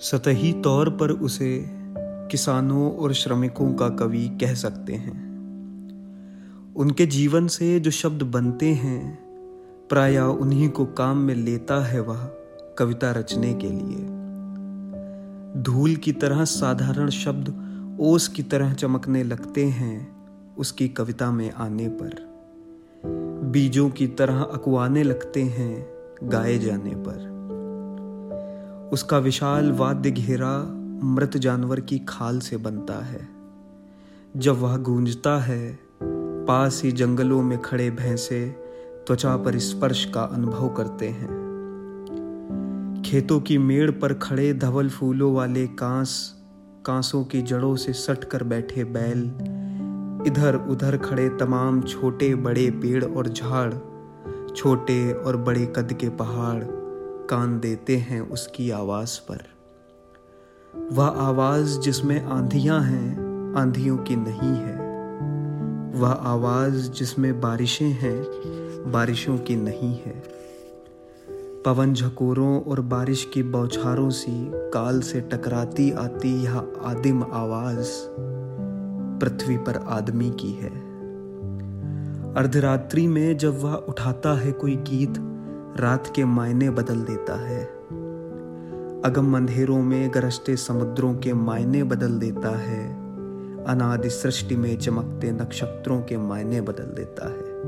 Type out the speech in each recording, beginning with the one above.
सतही तौर पर उसे किसानों और श्रमिकों का कवि कह सकते हैं। उनके जीवन से जो शब्द बनते हैं, प्राय उन्हीं को काम में लेता है वह कविता रचने के लिए। धूल की तरह साधारण शब्द ओस की तरह चमकने लगते हैं उसकी कविता में आने पर। बीजों की तरह अकवाने लगते हैं गाए जाने पर। उसका विशाल वाद्य घेरा मृत जानवर की खाल से बनता है। जब वह गूंजता है, पास ही जंगलों में खड़े भैंसे त्वचा पर स्पर्श का अनुभव करते हैं। खेतों की मेड़ पर खड़े धवल फूलों वाले कांस, कांसों की जड़ों से सट कर बैठे बैल इधर उधर खड़े तमाम छोटे बड़े पेड़ और झाड़, छोटे और बड़े कद के पहाड़ कान देते हैं उसकी आवाज़ पर। वह आवाज़ जिसमें आंधियाँ हैं, आंधियों की नहीं है। वह आवाज़ जिसमें बारिशें हैं, बारिशों की नहीं है। पवन झकोरों और बारिश की बौछारों सी काल से टकराती आती यह आदिम आवाज़ पृथ्वी पर आदमी की है। अर्धरात्रि में जब वह उठाता है कोई गीत रात के मायने बदल देता है। अगम अंधेरों में गरजते समुद्रों के मायने बदल देता है। अनादि सृष्टि में चमकते नक्षत्रों के मायने बदल देता है।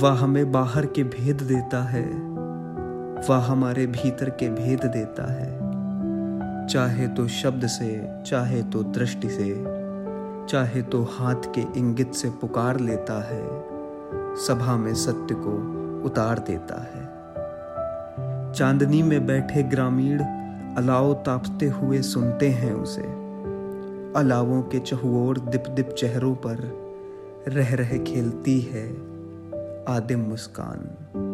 वह हमें बाहर के भेद देता है। वह हमारे भीतर के भेद देता है। चाहे तो शब्द से, चाहे तो दृष्टि से, चाहे तो हाथ के इंगित से पुकार लेता है। सभा में सत्य को उतार देता है। चांदनी में बैठे ग्रामीण अलाव तापते हुए सुनते हैं उसे। अलावों के चहुओर दिप दिप चेहरों पर रह रह खेलती है आदिम मुस्कान।